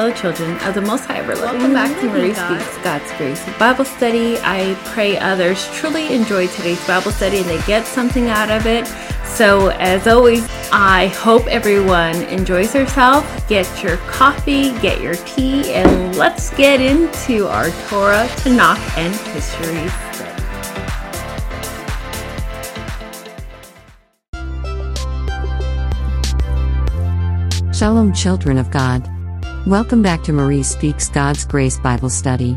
Hello, children of the Most High Ever Loving Welcome back to Marie Marie God. Speaks God's Grace Bible Study. I pray others truly enjoy today's Bible study and they get something out of it. So, as always, I hope everyone enjoys herself. Get your coffee, get your tea, and let's get into our Torah, Tanakh, and history study. Shalom, children of God. Welcome back to Marie Speaks God's Grace Bible Study.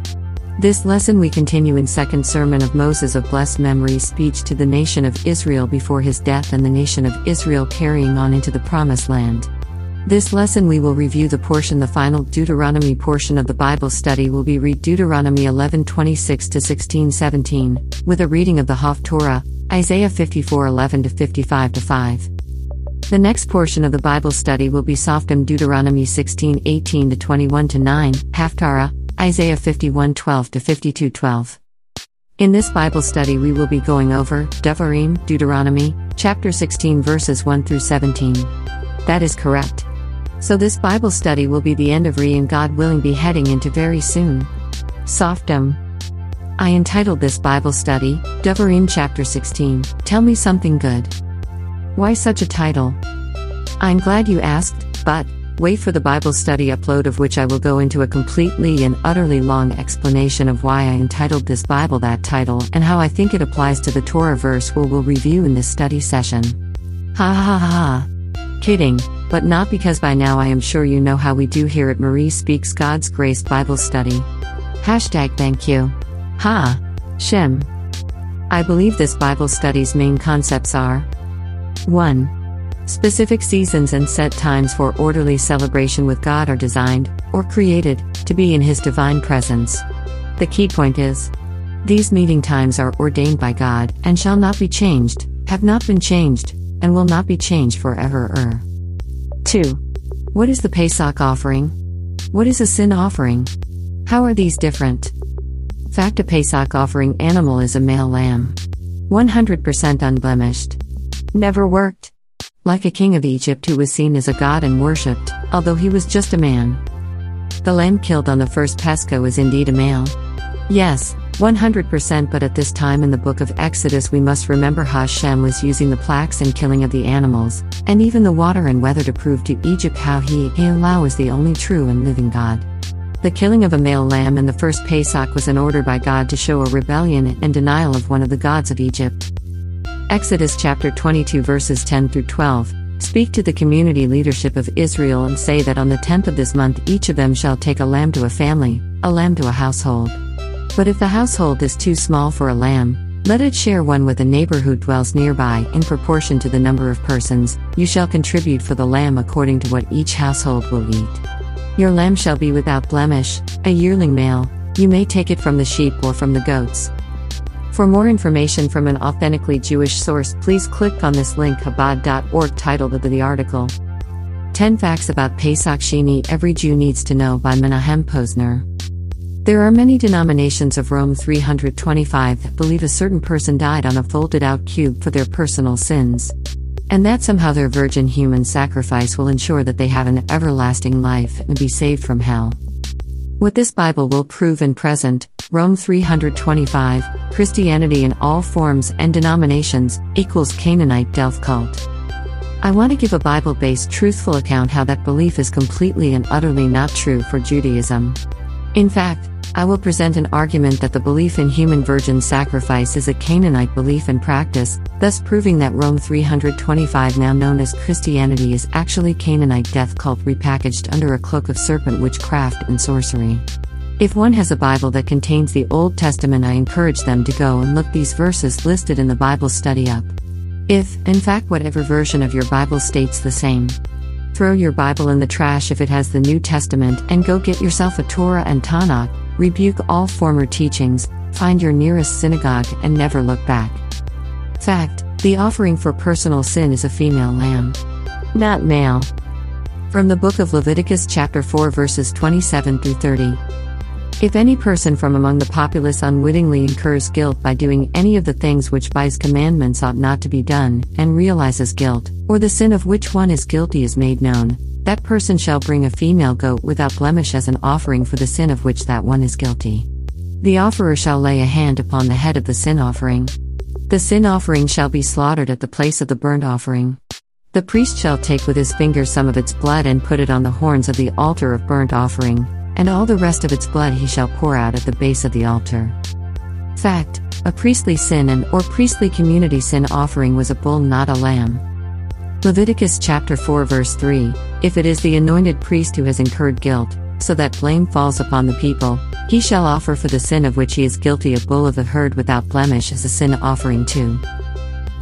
This lesson we continue in Second Sermon of Moses of blessed memory speech to the nation of Israel before his death and the nation of Israel carrying on into the promised land. This lesson we will review the portion the final Deuteronomy portion of the Bible study will be read Deuteronomy 11:26 to 16:17 with a reading of the Haftorah, Isaiah 54:11 to 55 to 5. The next portion of the Bible study will be Shoftim Deuteronomy 16 18 to 21 to 9, Haftarah, Isaiah 51 12 to 52 12. In this Bible study, we will be going over Devarim, Deuteronomy, chapter 16, verses 1 through 17. That is correct. So, this Bible study will be the end of Re and God willing be heading into very soon. Shoftim. I entitled this Bible study, Devarim chapter 16, Tell Me Something Good. Why such a title? I'm glad you asked, but wait for the Bible study upload, of which I will go into a completely and utterly long explanation of why I entitled this Bible that title and how I think it applies to the Torah verse we will review in this study session. Ha ha ha. Kidding, but not because by now I am sure you know how we do here at Marie Speaks God's Grace Bible Study. Hashtag thank you. Ha. Shem. I believe this Bible study's main concepts are 1. Specific seasons and set times for orderly celebration with God are designed, or created, to be in His divine presence. The key point is these meeting times are ordained by God and shall not be changed, have not been changed, and will not be changed forever. Er. 2. What is the Pesach offering? What is a sin offering? How are these different? Fact A Pesach offering animal is a male lamb. 100% unblemished. Never worked. Like a king of Egypt who was seen as a god and worshipped, although he was just a man. The lamb killed on the first Pesach is indeed a male. Yes, 100%, but at this time in the book of Exodus, we must remember Hashem was using the plaques and killing of the animals, and even the water and weather to prove to Egypt how he, Allah, is the only true and living God. The killing of a male lamb in the first Pesach was an order by God to show a rebellion and denial of one of the gods of Egypt. Exodus chapter 22 verses 10 through 12 Speak to the community leadership of Israel and say that on the 10th of this month each of them shall take a lamb to a family, a lamb to a household. But if the household is too small for a lamb, let it share one with a neighbor who dwells nearby in proportion to the number of persons. You shall contribute for the lamb according to what each household will eat. Your lamb shall be without blemish, a yearling male. You may take it from the sheep or from the goats. For more information from an authentically Jewish source, please click on this link Chabad.org titled of the article. 10 Facts About Pesach Sheni Every Jew Needs to Know by Menachem Posner. There are many denominations of Rome 325 that believe a certain person died on a folded out cube for their personal sins. And that somehow their virgin human sacrifice will ensure that they have an everlasting life and be saved from hell. What this Bible will prove in present, Rome 325, Christianity in all forms and denominations, equals Canaanite death cult. I want to give a Bible based truthful account how that belief is completely and utterly not true for Judaism. In fact, I will present an argument that the belief in human virgin sacrifice is a Canaanite belief and practice, thus proving that Rome 325, now known as Christianity, is actually Canaanite death cult repackaged under a cloak of serpent witchcraft and sorcery. If one has a Bible that contains the Old Testament, I encourage them to go and look these verses listed in the Bible study up. If, in fact, whatever version of your Bible states the same, throw your Bible in the trash if it has the New Testament and go get yourself a Torah and Tanakh, rebuke all former teachings, find your nearest synagogue, and never look back. Fact The offering for personal sin is a female lamb, not male. From the book of Leviticus, chapter 4, verses 27 through 30. If any person from among the populace unwittingly incurs guilt by doing any of the things which by his commandments ought not to be done, and realizes guilt, or the sin of which one is guilty is made known, that person shall bring a female goat without blemish as an offering for the sin of which that one is guilty. The offerer shall lay a hand upon the head of the sin offering. The sin offering shall be slaughtered at the place of the burnt offering. The priest shall take with his finger some of its blood and put it on the horns of the altar of burnt offering, and all the rest of its blood he shall pour out at the base of the altar. Fact A priestly sin and or priestly community sin offering was a bull, not a lamb. Leviticus chapter 4 verse 3 If it is the anointed priest who has incurred guilt, so that blame falls upon the people, he shall offer for the sin of which he is guilty a bull of the herd without blemish as a sin offering too.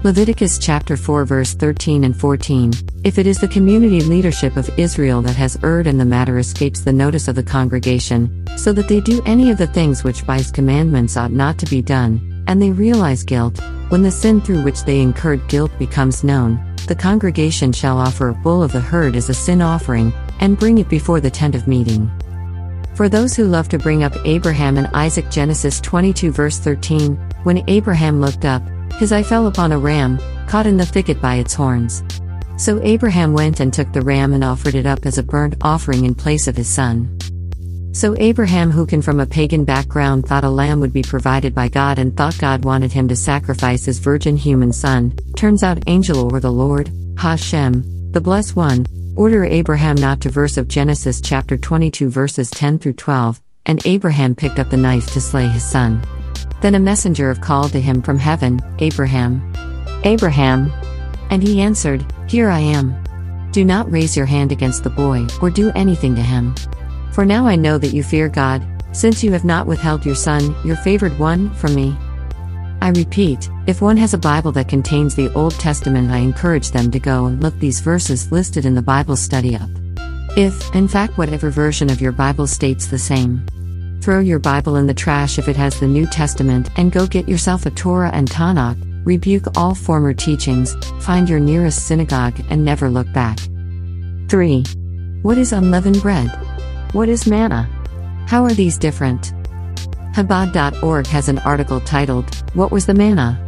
Leviticus chapter 4 verse 13 and 14 If it is the community leadership of Israel that has erred and the matter escapes the notice of the congregation, so that they do any of the things which by his commandments ought not to be done, and they realize guilt, when the sin through which they incurred guilt becomes known, the congregation shall offer a bull of the herd as a sin offering, and bring it before the tent of meeting. For those who love to bring up Abraham and Isaac, Genesis 22, verse 13, when Abraham looked up, his eye fell upon a ram, caught in the thicket by its horns. So Abraham went and took the ram and offered it up as a burnt offering in place of his son. So Abraham, who can from a pagan background thought a lamb would be provided by God and thought God wanted him to sacrifice his virgin human son, turns out angel or the Lord, Hashem, the blessed one, order Abraham not to verse of Genesis chapter 22 verses 10 through 12, and Abraham picked up the knife to slay his son. Then a messenger of called to him from heaven, Abraham. Abraham. And he answered, Here I am. Do not raise your hand against the boy, or do anything to him. For now I know that you fear God, since you have not withheld your son, your favored one, from me. I repeat, if one has a Bible that contains the Old Testament, I encourage them to go and look these verses listed in the Bible study up. If, in fact, whatever version of your Bible states the same. Throw your Bible in the trash if it has the New Testament and go get yourself a Torah and Tanakh, rebuke all former teachings, find your nearest synagogue, and never look back. 3. What is unleavened bread? What is manna? How are these different? Chabad.org has an article titled, What Was the Manna?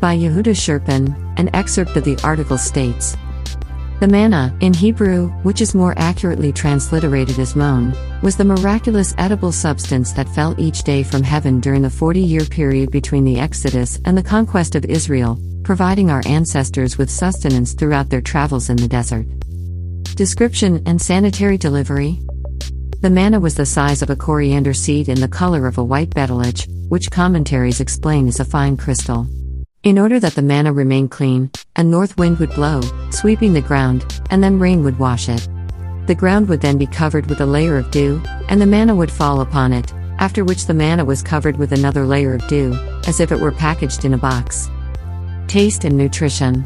by Yehuda Shurpin. An excerpt of the article states The manna, in Hebrew, which is more accurately transliterated as mon, was the miraculous edible substance that fell each day from heaven during the 40 year period between the Exodus and the conquest of Israel, providing our ancestors with sustenance throughout their travels in the desert. Description and sanitary delivery the manna was the size of a coriander seed and the color of a white bedolach, which commentaries explain is a fine crystal. In order that the manna remain clean, a north wind would blow, sweeping the ground, and then rain would wash it. The ground would then be covered with a layer of dew, and the manna would fall upon it, after which the manna was covered with another layer of dew, as if it were packaged in a box. Taste and nutrition.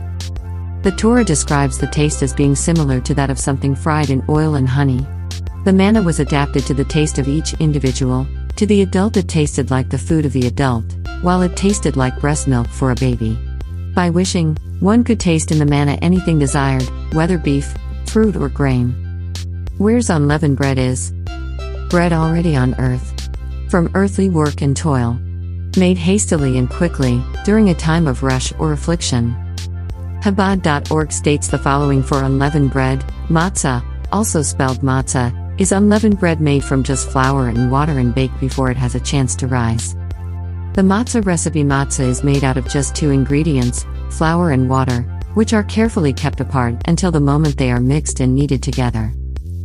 The Torah describes the taste as being similar to that of something fried in oil and honey. The manna was adapted to the taste of each individual. To the adult, it tasted like the food of the adult, while it tasted like breast milk for a baby. By wishing, one could taste in the manna anything desired, whether beef, fruit, or grain. Where's unleavened bread is? Bread already on earth. From earthly work and toil. Made hastily and quickly, during a time of rush or affliction. Chabad.org states the following for unleavened bread, matzah, also spelled matzah, is unleavened bread made from just flour and water and baked before it has a chance to rise. The matzah recipe matzah is made out of just two ingredients, flour and water, which are carefully kept apart until the moment they are mixed and kneaded together.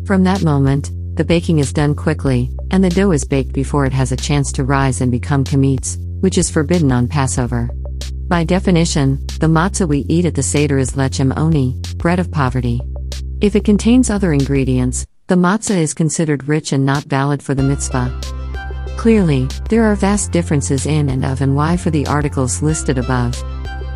From that moment, the baking is done quickly, and the dough is baked before it has a chance to rise and become chametz, which is forbidden on Passover. By definition, the matzah we eat at the Seder is lechem oni, bread of poverty. If it contains other ingredients, the matzah is considered rich and not valid for the mitzvah. Clearly, there are vast differences in and of and why for the articles listed above.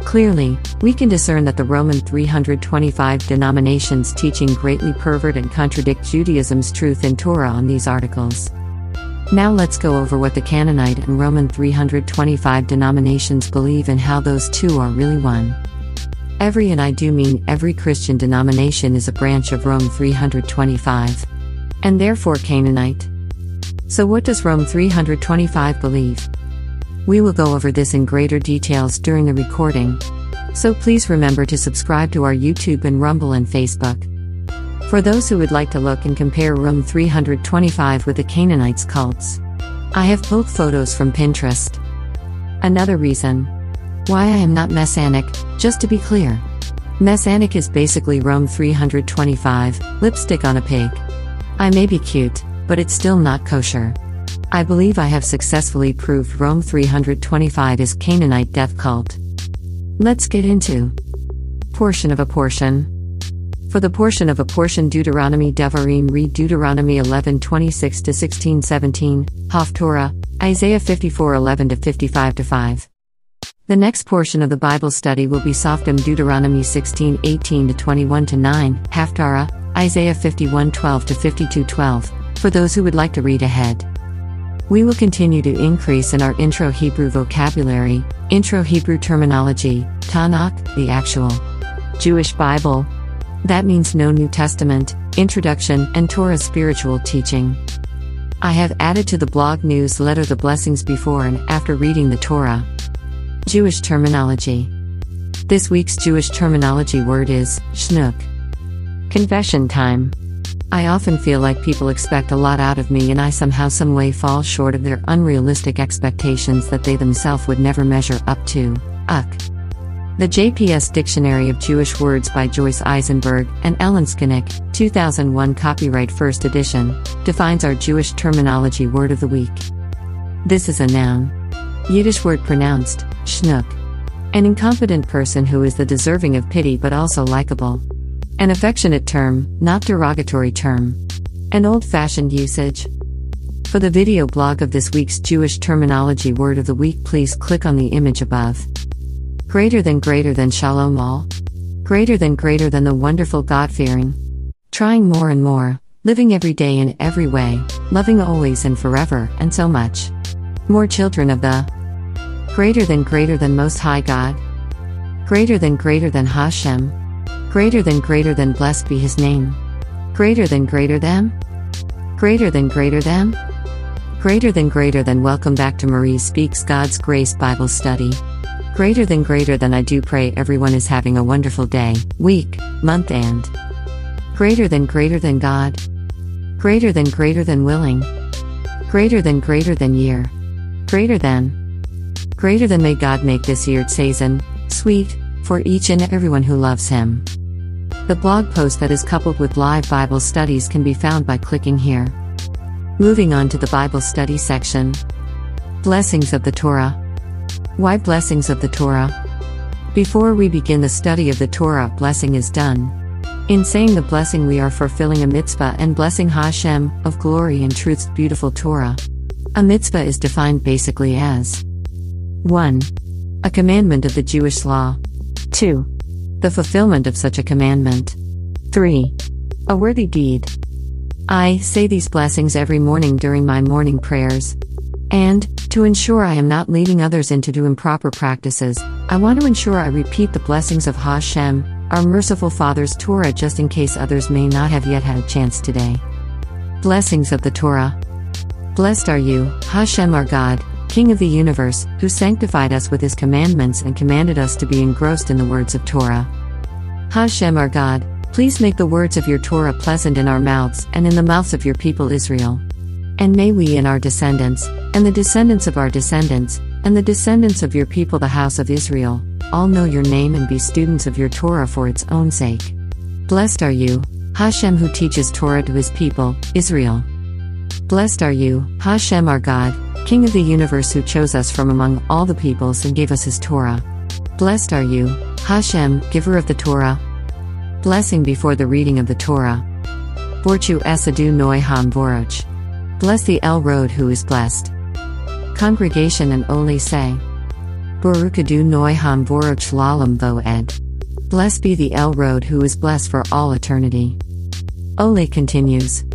Clearly, we can discern that the Roman 325 denominations teaching greatly pervert and contradict Judaism's truth in Torah on these articles. Now let's go over what the Canaanite and Roman 325 denominations believe and how those two are really one. Every and I do mean every Christian denomination is a branch of Rome 325. And therefore Canaanite. So what does Rome 325 believe? We will go over this in greater details during the recording. So please remember to subscribe to our YouTube and Rumble and Facebook. For those who would like to look and compare Rome 325 with the Canaanites cults, I have pulled photos from Pinterest. Another reason why I am not Messianic, just to be clear. Messianic is basically Rome 325, lipstick on a pig. I may be cute, but it's still not kosher. I believe I have successfully proved Rome 325 is Canaanite death cult. Let's get into portion of a portion. For the portion of a portion Deuteronomy Devarim read Deuteronomy 11 26 to 16 17, Haftorah, Isaiah 54 11 to 55 to 5. The next portion of the Bible study will be Shoftim Deuteronomy 16 18 to 21 to 9, Haftarah, Isaiah 51 12 to 52 12, for those who would like to read ahead. We will continue to increase in our intro Hebrew vocabulary, intro Hebrew terminology, Tanakh, the actual Jewish Bible. That means no New Testament, introduction, and Torah spiritual teaching. I have added to the blog newsletter the blessings before and after reading the Torah. Jewish terminology. This week's Jewish terminology word is schnook. Confession time. I often feel like people expect a lot out of me and I somehow some way fall short of their unrealistic expectations that they themselves would never measure up to. Uck. The JPS Dictionary of Jewish Words by Joyce Eisenberg and Ellen Scolnic, 2001 copyright first edition, defines our Jewish terminology word of the week. This is a noun. Yiddish word pronounced, schnook. An incompetent person who is the deserving of pity but also likable. An affectionate term, not derogatory term. An old fashioned usage. For the video blog of this week's Jewish terminology word of the week, please click on the image above. Greater than greater than shalom all. Greater than greater than the wonderful God fearing. Trying more and more, living every day in every way, loving always and forever, and so much. More children of the greater than greater than Most High God. Greater than greater than Hashem. Greater than greater than blessed be his name. Greater than greater than? Greater than greater than? Greater than greater than welcome back to Marie Speaks God's Grace Bible Study. Greater than greater than I do pray everyone is having a wonderful day, week, month and greater than greater than God. Greater than greater than willing. Greater than greater than year. Greater than. Greater than may God make this year season sweet for each and everyone who loves him. The blog post that is coupled with live Bible studies can be found by clicking here. Moving on to the Bible study section. Blessings of the Torah. Why blessings of the Torah? Before we begin the study of the Torah, blessing is done. In saying the blessing, we are fulfilling a mitzvah and blessing Hashem, of glory and truth's beautiful Torah. A mitzvah is defined basically as 1. A commandment of the Jewish law. 2. The fulfillment of such a commandment. 3. A worthy deed. I say these blessings every morning during my morning prayers. And, to ensure I am not leading others into improper practices, I want to ensure I repeat the blessings of Hashem, our merciful Father's Torah, just in case others may not have yet had a chance today. Blessings of the Torah. Blessed are you, Hashem our God, King of the universe, who sanctified us with his commandments and commanded us to be engrossed in the words of Torah. Hashem our God, please make the words of your Torah pleasant in our mouths and in the mouths of your people Israel. And may we and our descendants, and the descendants of our descendants, and the descendants of your people the house of Israel, all know your name and be students of your Torah for its own sake. Blessed are you, Hashem who teaches Torah to his people, Israel. Blessed are you, Hashem our God, King of the universe who chose us from among all the peoples and gave us his Torah. Blessed are you, Hashem, giver of the Torah. Blessing before the reading of the Torah. Borchu Esadu Noi Ham Voroch. Bless the El Road who is blessed. Congregation and only say. Borukadu Noi Ham Voroch Lalam Vo Ed. Blessed be the El Road who is blessed for all eternity. Ole continues.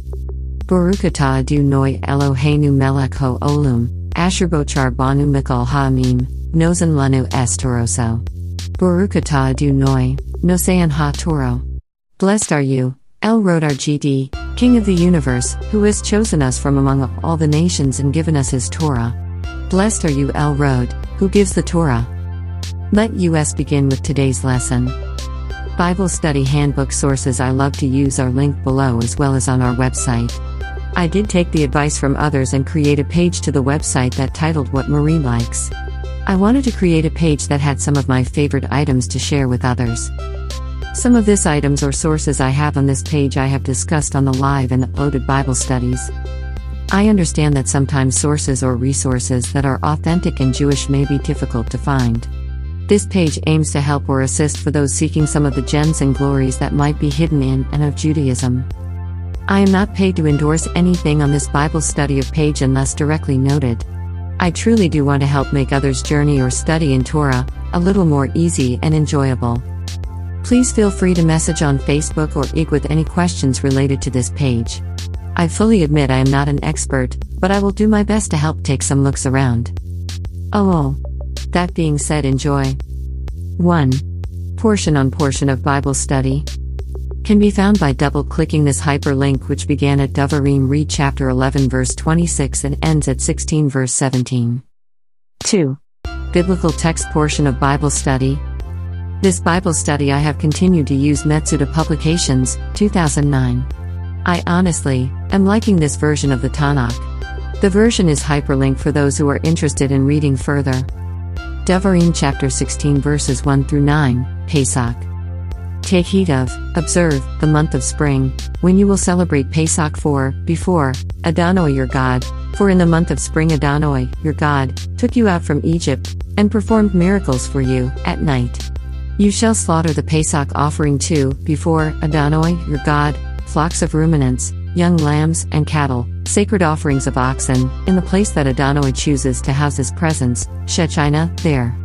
Barukata du noi Eloheinu melech ho olum, asherbochar banu mikal ha'amim, nozen lanu estoroso. Barukata du noi, nosean ha toro. Blessed are you, El Rodar GD, King of the universe, who has chosen us from among all the nations and given us his Torah. Blessed are you, El Rod, who gives the Torah. Let us begin with today's lesson. Bible study handbook sources I love to use are linked below as well as on our website. I did take the advice from others and create a page to the website that titled What Marie Likes. I wanted to create a page that had some of my favorite items to share with others. Some of this items or sources I have on this page I have discussed on the live and uploaded Bible studies. I understand that sometimes sources or resources that are authentic and Jewish may be difficult to find. This page aims to help or assist for those seeking some of the gems and glories that might be hidden in and of Judaism. I am not paid to endorse anything on this Bible study of page unless directly noted. I truly do want to help make others' journey or study in Torah a little more easy and enjoyable. Please feel free to message on Facebook or IG with any questions related to this page. I fully admit I am not an expert, but I will do my best to help take some looks around. Oh, that being said, enjoy. 1. Portion on portion of Bible study can be found by double clicking this hyperlink, which began at Devarim read chapter 11, verse 26 and ends at 16, verse 17. 2. Biblical text portion of Bible study this Bible study I have continued to use Metsudah Publications, 2009. I honestly am liking this version of the Tanakh. The version is hyperlinked for those who are interested in reading further. Devarim chapter 16 verses 1 through 9, Pesach. Take heed of, observe, the month of spring, when you will celebrate Pesach for, before, Adonai your God, for in the month of spring Adonai, your God, took you out from Egypt, and performed miracles for you, at night. You shall slaughter the Pesach offering too, before Adonai, your God, flocks of ruminants, young lambs, and cattle, sacred offerings of oxen, in the place that Adonai chooses to house his presence, Shechina, there.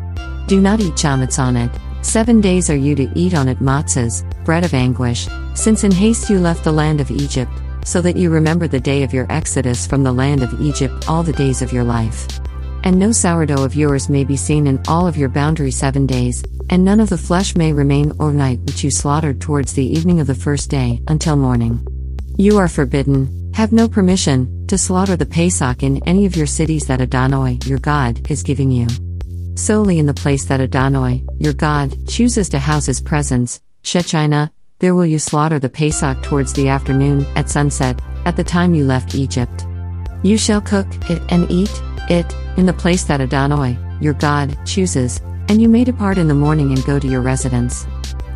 Do not eat chametz on it. Seven days are you to eat on it matzahs, bread of anguish, since in haste you left the land of Egypt, so that you remember the day of your exodus from the land of Egypt all the days of your life. And no sourdough of yours may be seen in all of your boundary seven days, and none of the flesh may remain overnight which you slaughtered towards the evening of the first day, until morning. You are forbidden, have no permission, to slaughter the Pesach in any of your cities that Adonai, your God, is giving you. Solely in the place that Adonai, your God, chooses to house his presence, Shechina, there will you slaughter the Pesach towards the afternoon, at sunset, at the time you left Egypt. You shall cook it and eat it, in the place that Adonai, your God, chooses, and you may depart in the morning and go to your residence.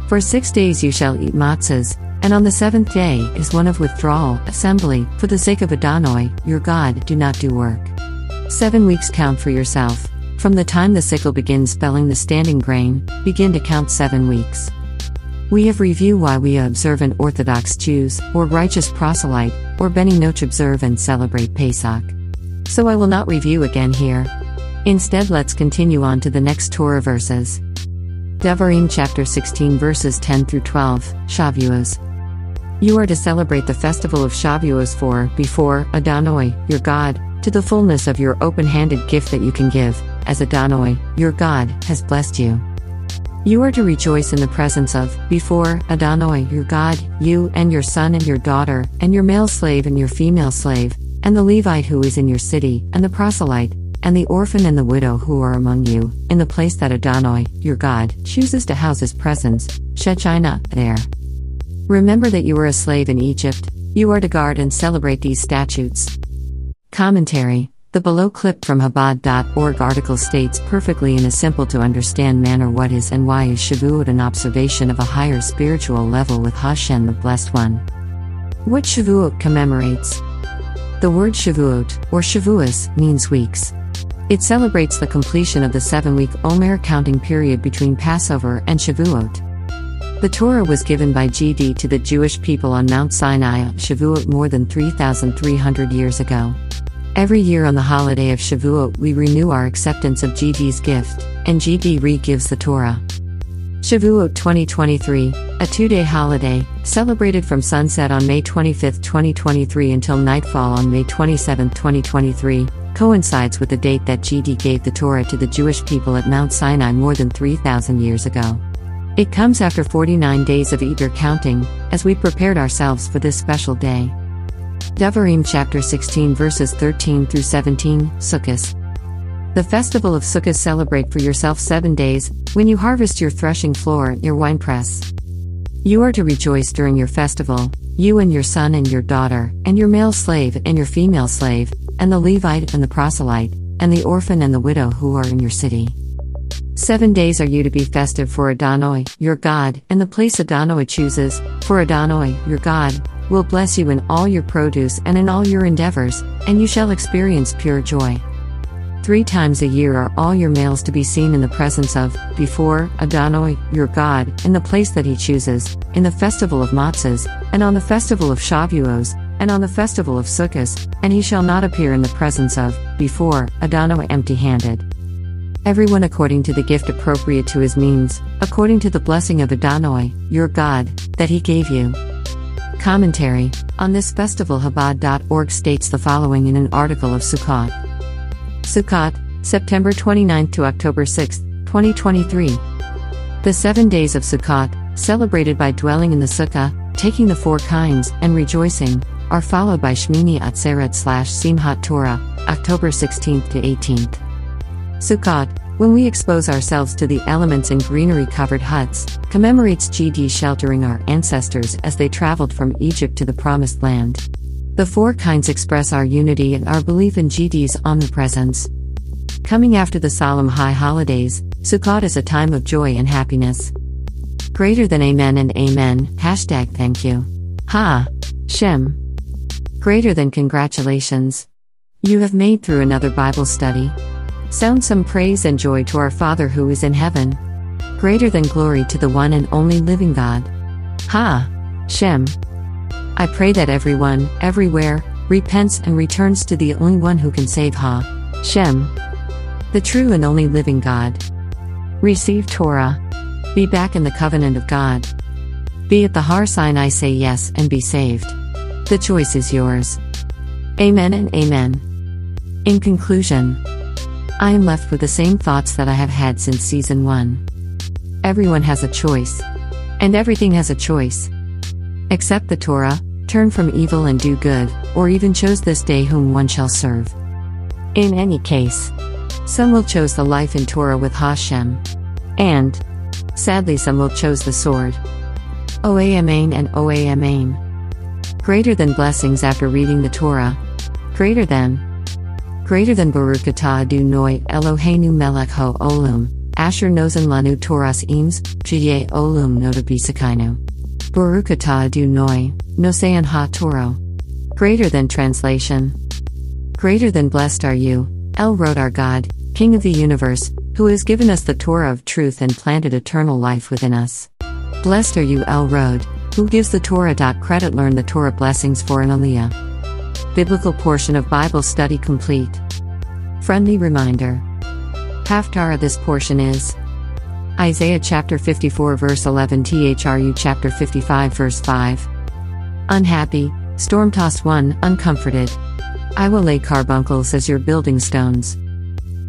For six days you shall eat matzahs, and on the seventh day is one of withdrawal, assembly, for the sake of Adonai, your God, do not do work. Seven weeks count for yourself. From the time the sickle begins spelling the standing grain, begin to count seven weeks. We have review why we observant Orthodox Jews, or righteous proselyte, or Beni Noach observe and celebrate Pesach. So I will not review again here. Instead, let's continue on to the next Torah verses. Devarim chapter 16 verses 10 through 12, Shavuos. You are to celebrate the festival of Shavuos for, before, Adonai, your God, to the fullness of your open handed gift that you can give, as Adonai, your God, has blessed you. You are to rejoice in the presence of, before, Adonai, your God, you and your son and your daughter, and your male slave and your female slave, and the Levite who is in your city, and the proselyte, and the orphan and the widow who are among you, in the place that Adonai, your God, chooses to house his presence, Shechina, there. Remember that you were a slave in Egypt, you are to guard and celebrate these statutes. Commentary The below clip from Chabad.org article states perfectly in a simple to understand manner what is and why is Shavuot an observation of a higher spiritual level with Hashem the Blessed One. What Shavuot commemorates? The word Shavuot, or Shavuos, means weeks. It celebrates the completion of the seven week Omer counting period between Passover and Shavuot. The Torah was given by GD to the Jewish people on Mount Sinai on Shavuot more than 3,300 years ago. Every year on the holiday of Shavuot, we renew our acceptance of GD's gift, and GD re gives the Torah. Shavuot 2023, a two day holiday, celebrated from sunset on May 25, 2023 until nightfall on May 27, 2023 coincides with the date that GD gave the Torah to the Jewish people at Mount Sinai more than 3,000 years ago. It comes after 49 days of eager counting, as we prepared ourselves for this special day. Devarim chapter 16 verses 13 through 17, Sukkot. The festival of Sukkot celebrate for yourself seven days, when you harvest your threshing floor, your winepress. You are to rejoice during your festival, you and your son and your daughter, and your male slave and your female slave, and the Levite and the proselyte, and the orphan and the widow who are in your city. Seven days are you to be festive for Adonai, your God, and the place Adonai chooses, for Adonai, your God, will bless you in all your produce and in all your endeavors, and you shall experience pure joy. Three times a year are all your males to be seen in the presence of, before, Adonai, your God, in the place that he chooses, in the festival of Matzahs, and on the festival of Shavuos, and on the festival of Sukkot, and he shall not appear in the presence of, before, Adonai empty handed everyone according to the gift appropriate to his means, according to the blessing of Adonai, your God, that he gave you. Commentary On this festival, Chabad.org states the following in an article of Sukkot. Sukkot, September 29 to October 6, 2023. The seven days of Sukkot, celebrated by dwelling in the Sukkah, taking the four kinds, and rejoicing, are followed by Shmini Atzeret slash Simchat Torah, October 16th to 18th. Sukkot, when we expose ourselves to the elements in greenery covered huts, commemorates GD sheltering our ancestors as they traveled from Egypt to the Promised Land. The four kinds express our unity and our belief in GD's omnipresence. Coming after the solemn high holidays, Sukkot is a time of joy and happiness. Greater than Amen and Amen, hashtag thank you. Ha! Shem. Greater than congratulations. You have made through another Bible study. Sound some praise and joy to our Father who is in heaven. Greater than glory to the one and only living God. Ha! Shem. I pray that everyone, everywhere, repents and returns to the only one who can save Ha. Shem. The true and only living God. Receive Torah. Be back in the covenant of God. Be at the Har Sinai, say yes and be saved. The choice is yours. Amen and Amen. In conclusion, I am left with the same thoughts that I have had since season 1. Everyone has a choice. And everything has a choice. Accept the Torah, turn from evil and do good, or even chose this day whom one shall serve. In any case, some will chose the life in Torah with Hashem. And, sadly, some will chose the sword. Oamain and Oamain. Greater than blessings after reading the Torah. Greater than greater than Baruch atah Adonai Eloheinu melech ho olam, asher nozen lanu toras eames, jye olum notabisakainu. Baruch atah Adonai, nosean ha toro. Greater than translation. Greater than blessed are you, El Rod our God, King of the universe, who has given us the Torah of truth and planted eternal life within us. Blessed are you, El Rod, who gives the Torah. Credit learn the Torah blessings for an Aliyah. Biblical portion of Bible study complete. Friendly reminder. Haftarah this portion is Isaiah chapter 54 verse 11 THRU chapter 55 verse 5. Unhappy, storm tossed one, uncomforted. I will lay carbuncles as your building stones.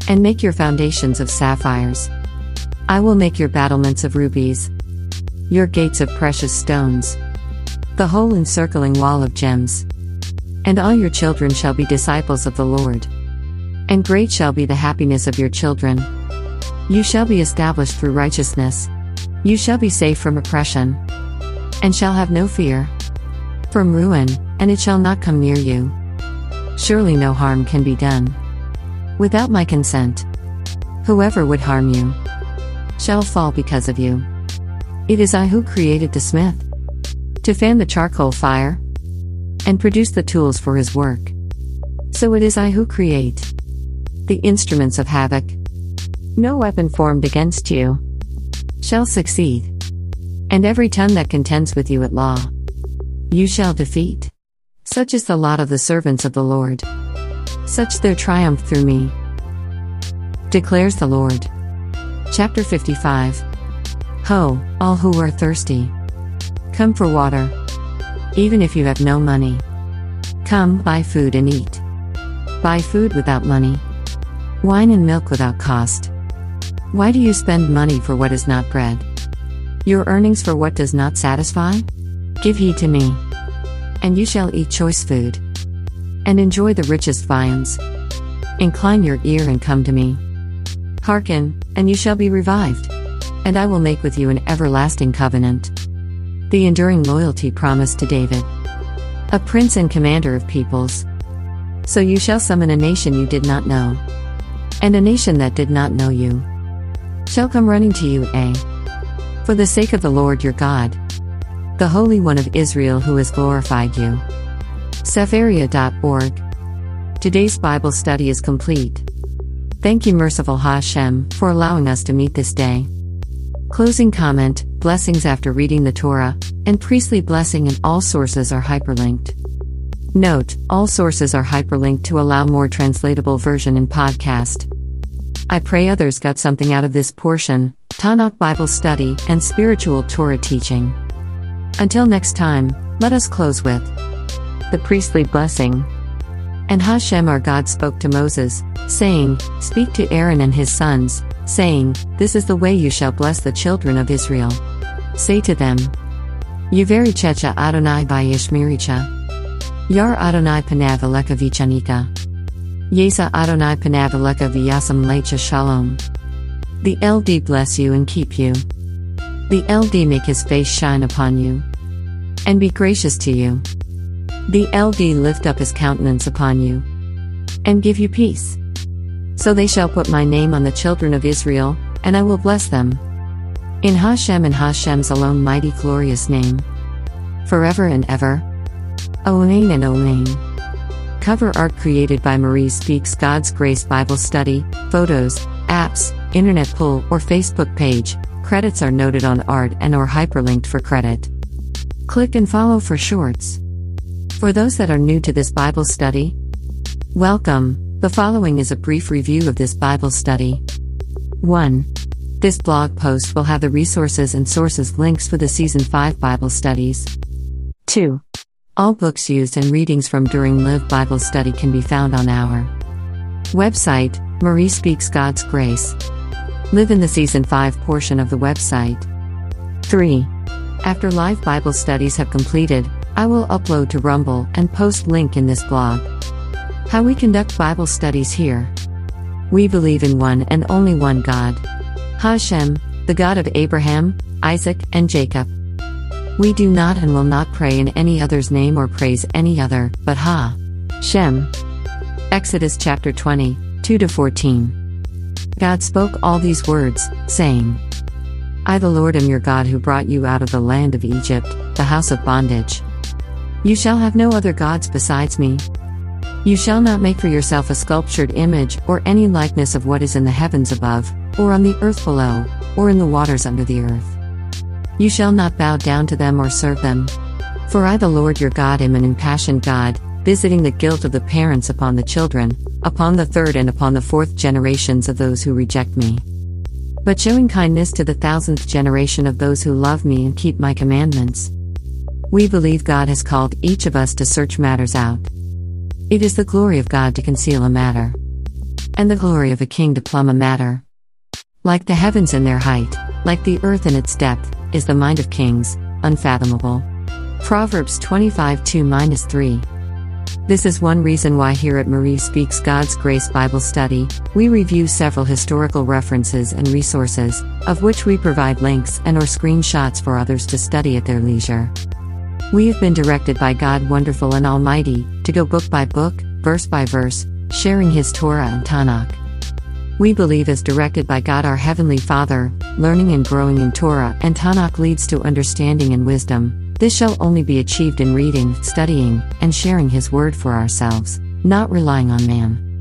And make your foundations of sapphires. I will make your battlements of rubies. Your gates of precious stones. The whole encircling wall of gems. And all your children shall be disciples of the Lord. And great shall be the happiness of your children. You shall be established through righteousness. You shall be safe from oppression. And shall have no fear. From ruin, and it shall not come near you. Surely no harm can be done. Without my consent. Whoever would harm you shall fall because of you. It is I who created the smith. To fan the charcoal fire, and produce the tools for his work. So it is I who create the instruments of havoc. No weapon formed against you shall succeed, and every tongue that contends with you at law you shall defeat. Such is the lot of the servants of the Lord. Such their triumph through me, declares the Lord. Chapter 55 Ho, all who are thirsty, come for water. Even if you have no money. Come, buy food and eat. Buy food without money. Wine and milk without cost. Why do you spend money for what is not bread? Your earnings for what does not satisfy? Give heed to me. And you shall eat choice food. And enjoy the richest viands. Incline your ear and come to me. Hearken, and you shall be revived. And I will make with you an everlasting covenant. The enduring loyalty promised to David. A prince and commander of peoples. So you shall summon a nation you did not know. And a nation that did not know you. Shall come running to you, A. For the sake of the Lord your God. The Holy One of Israel who has glorified you. Sefaria.org. Today's Bible study is complete. Thank you, merciful Hashem, for allowing us to meet this day. Closing comment Blessings after reading the Torah, and priestly blessing and all sources are hyperlinked. Note, all sources are hyperlinked to allow more translatable version in podcast. I pray others got something out of this portion, Tanakh Bible study, and spiritual Torah teaching. Until next time, let us close with the priestly blessing. And Hashem our God spoke to Moses, saying, Speak to Aaron and his sons, saying, This is the way you shall bless the children of Israel. Say to them, Yuveri checha Adonai bayishmiricha. Yar Adonai panav vichanika. Yesa Adonai panav aleka viyasam lecha shalom. The LD bless you and keep you. The LD make his face shine upon you. And be gracious to you. The LD lift up his countenance upon you and give you peace. So they shall put my name on the children of Israel, and I will bless them. In Hashem and Hashem's alone mighty glorious name. Forever and ever. Olain and Olain. Cover art created by Marie Speaks God's Grace Bible Study, photos, apps, internet pull, or Facebook page. Credits are noted on art and or hyperlinked for credit. Click and follow for shorts. For those that are new to this Bible study, welcome. The following is a brief review of this Bible study. 1. This blog post will have the resources and sources links for the Season 5 Bible studies. 2. All books used and readings from during Live Bible Study can be found on our website, Marie Speaks God's Grace. Live in the Season 5 portion of the website. 3. After live Bible studies have completed, I will upload to Rumble and post link in this blog. How we conduct Bible studies here. We believe in one and only one God. Hashem, the God of Abraham, Isaac, and Jacob. We do not and will not pray in any other's name or praise any other, but Ha. Shem. Exodus chapter 20, 2 to 14. God spoke all these words, saying, I, the Lord, am your God who brought you out of the land of Egypt, the house of bondage. You shall have no other gods besides me. You shall not make for yourself a sculptured image or any likeness of what is in the heavens above, or on the earth below, or in the waters under the earth. You shall not bow down to them or serve them. For I, the Lord your God, am an impassioned God, visiting the guilt of the parents upon the children, upon the third and upon the fourth generations of those who reject me. But showing kindness to the thousandth generation of those who love me and keep my commandments. We believe God has called each of us to search matters out. It is the glory of God to conceal a matter, and the glory of a king to plumb a matter. Like the heavens in their height, like the earth in its depth, is the mind of kings, unfathomable. Proverbs 25 2 3. This is one reason why here at Marie Speaks God's Grace Bible Study, we review several historical references and resources, of which we provide links and or screenshots for others to study at their leisure. We have been directed by God Wonderful and Almighty to go book by book, verse by verse, sharing His Torah and Tanakh. We believe as directed by God our Heavenly Father, learning and growing in Torah and Tanakh leads to understanding and wisdom. This shall only be achieved in reading, studying, and sharing His Word for ourselves, not relying on man.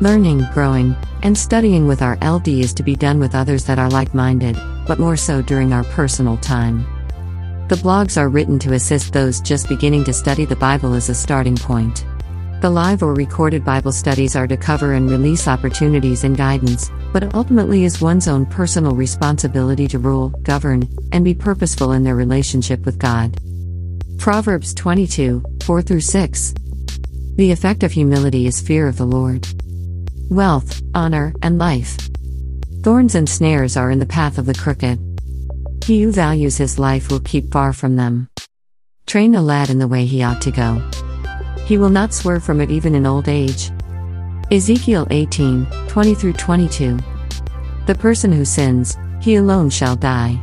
Learning, growing, and studying with our LD is to be done with others that are like minded, but more so during our personal time. The blogs are written to assist those just beginning to study the Bible as a starting point. The live or recorded Bible studies are to cover and release opportunities and guidance, but ultimately is one's own personal responsibility to rule, govern, and be purposeful in their relationship with God. Proverbs 22 4 through 6. The effect of humility is fear of the Lord. Wealth, honor, and life. Thorns and snares are in the path of the crooked. He who values his life will keep far from them. Train a lad in the way he ought to go. He will not swerve from it even in old age. Ezekiel 18 20 22. The person who sins, he alone shall die.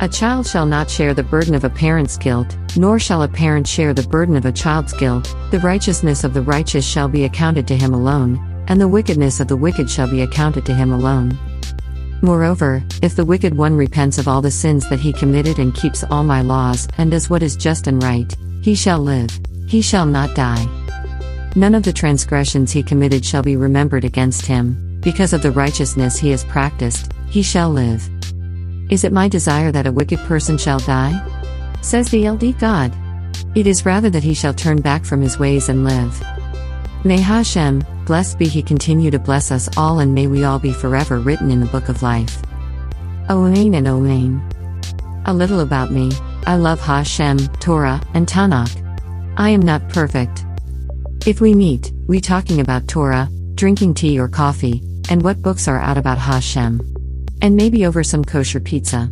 A child shall not share the burden of a parent's guilt, nor shall a parent share the burden of a child's guilt. The righteousness of the righteous shall be accounted to him alone, and the wickedness of the wicked shall be accounted to him alone. Moreover, if the wicked one repents of all the sins that he committed and keeps all my laws and does what is just and right, he shall live, he shall not die. None of the transgressions he committed shall be remembered against him, because of the righteousness he has practiced, he shall live. Is it my desire that a wicked person shall die? Says the LD God. It is rather that he shall turn back from his ways and live. May Hashem, blessed be he, continue to bless us all, and may we all be forever written in the book of life. Omain and Omain. A little about me I love Hashem, Torah, and Tanakh. I am not perfect. If we meet, we talking about Torah, drinking tea or coffee, and what books are out about Hashem. And maybe over some kosher pizza.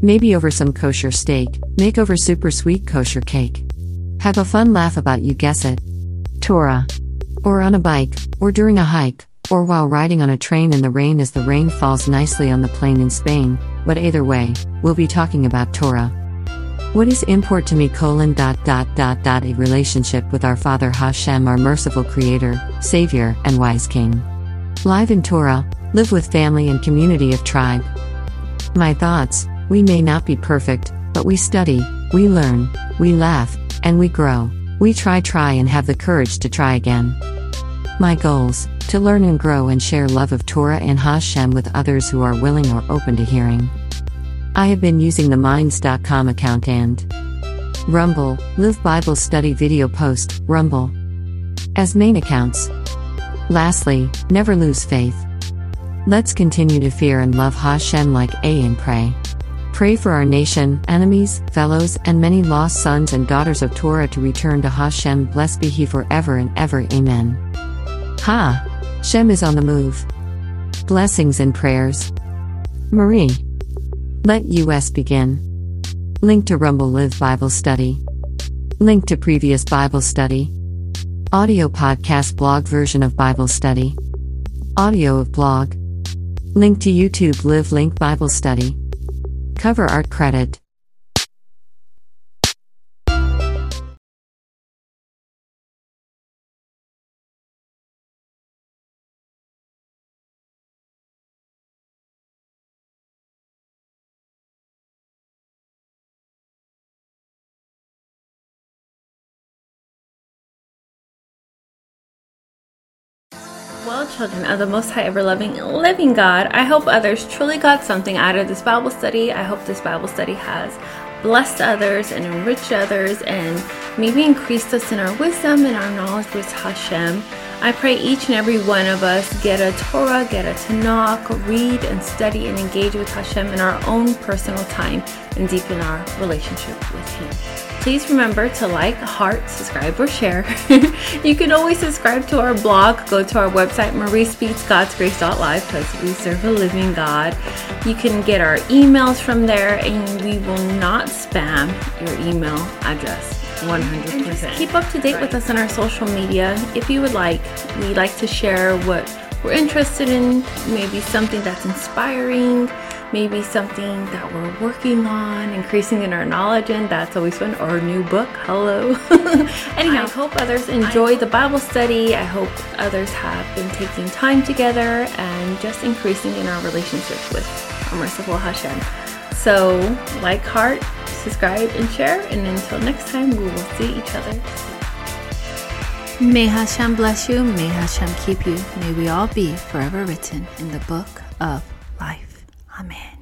Maybe over some kosher steak, make over super sweet kosher cake. Have a fun laugh about you guess it. Torah. Or on a bike, or during a hike, or while riding on a train in the rain as the rain falls nicely on the plain in Spain, but either way, we'll be talking about Torah. What is import to me colon dot dot dot dot a relationship with our Father Hashem our merciful Creator, Savior, and wise King. Live in Torah, live with family and community of tribe. My thoughts we may not be perfect, but we study, we learn, we laugh, and we grow. We try, try, and have the courage to try again. My goals to learn and grow and share love of Torah and Hashem with others who are willing or open to hearing. I have been using the Minds.com account and Rumble, Live Bible Study Video Post, Rumble, as main accounts. Lastly, never lose faith. Let's continue to fear and love Hashem like A and pray. Pray for our nation, enemies, fellows, and many lost sons and daughters of Torah to return to Hashem. Blessed be He forever and ever. Amen. Ha! Shem is on the move. Blessings and prayers. Marie. Let US begin. Link to Rumble Live Bible Study. Link to previous Bible study. Audio podcast blog version of Bible study. Audio of blog. Link to YouTube Live Link Bible Study. Cover art credit. Children of the Most High, ever loving, living God, I hope others truly got something out of this Bible study. I hope this Bible study has blessed others and enriched others and maybe increased us in our wisdom and our knowledge with Hashem. I pray each and every one of us get a Torah, get a Tanakh, read and study and engage with Hashem in our own personal time and deepen our relationship with Him. Please remember to like, heart, subscribe, or share. you can always subscribe to our blog. Go to our website, mariespeaksgodsgrace.live, because we serve a living God. You can get our emails from there, and we will not spam your email address. 100%. Keep up to date with us on our social media if you would like. We like to share what we're interested in, maybe something that's inspiring maybe something that we're working on, increasing in our knowledge and That's always fun. Our new book. Hello. Anyhow, I hope others enjoy the Bible study. I hope others have been taking time together and just increasing in our relationship with our merciful Hashem. So, like, heart, subscribe, and share. And until next time, we will see each other. May Hashem bless you. May Hashem keep you. May we all be forever written in the book of life. Amen.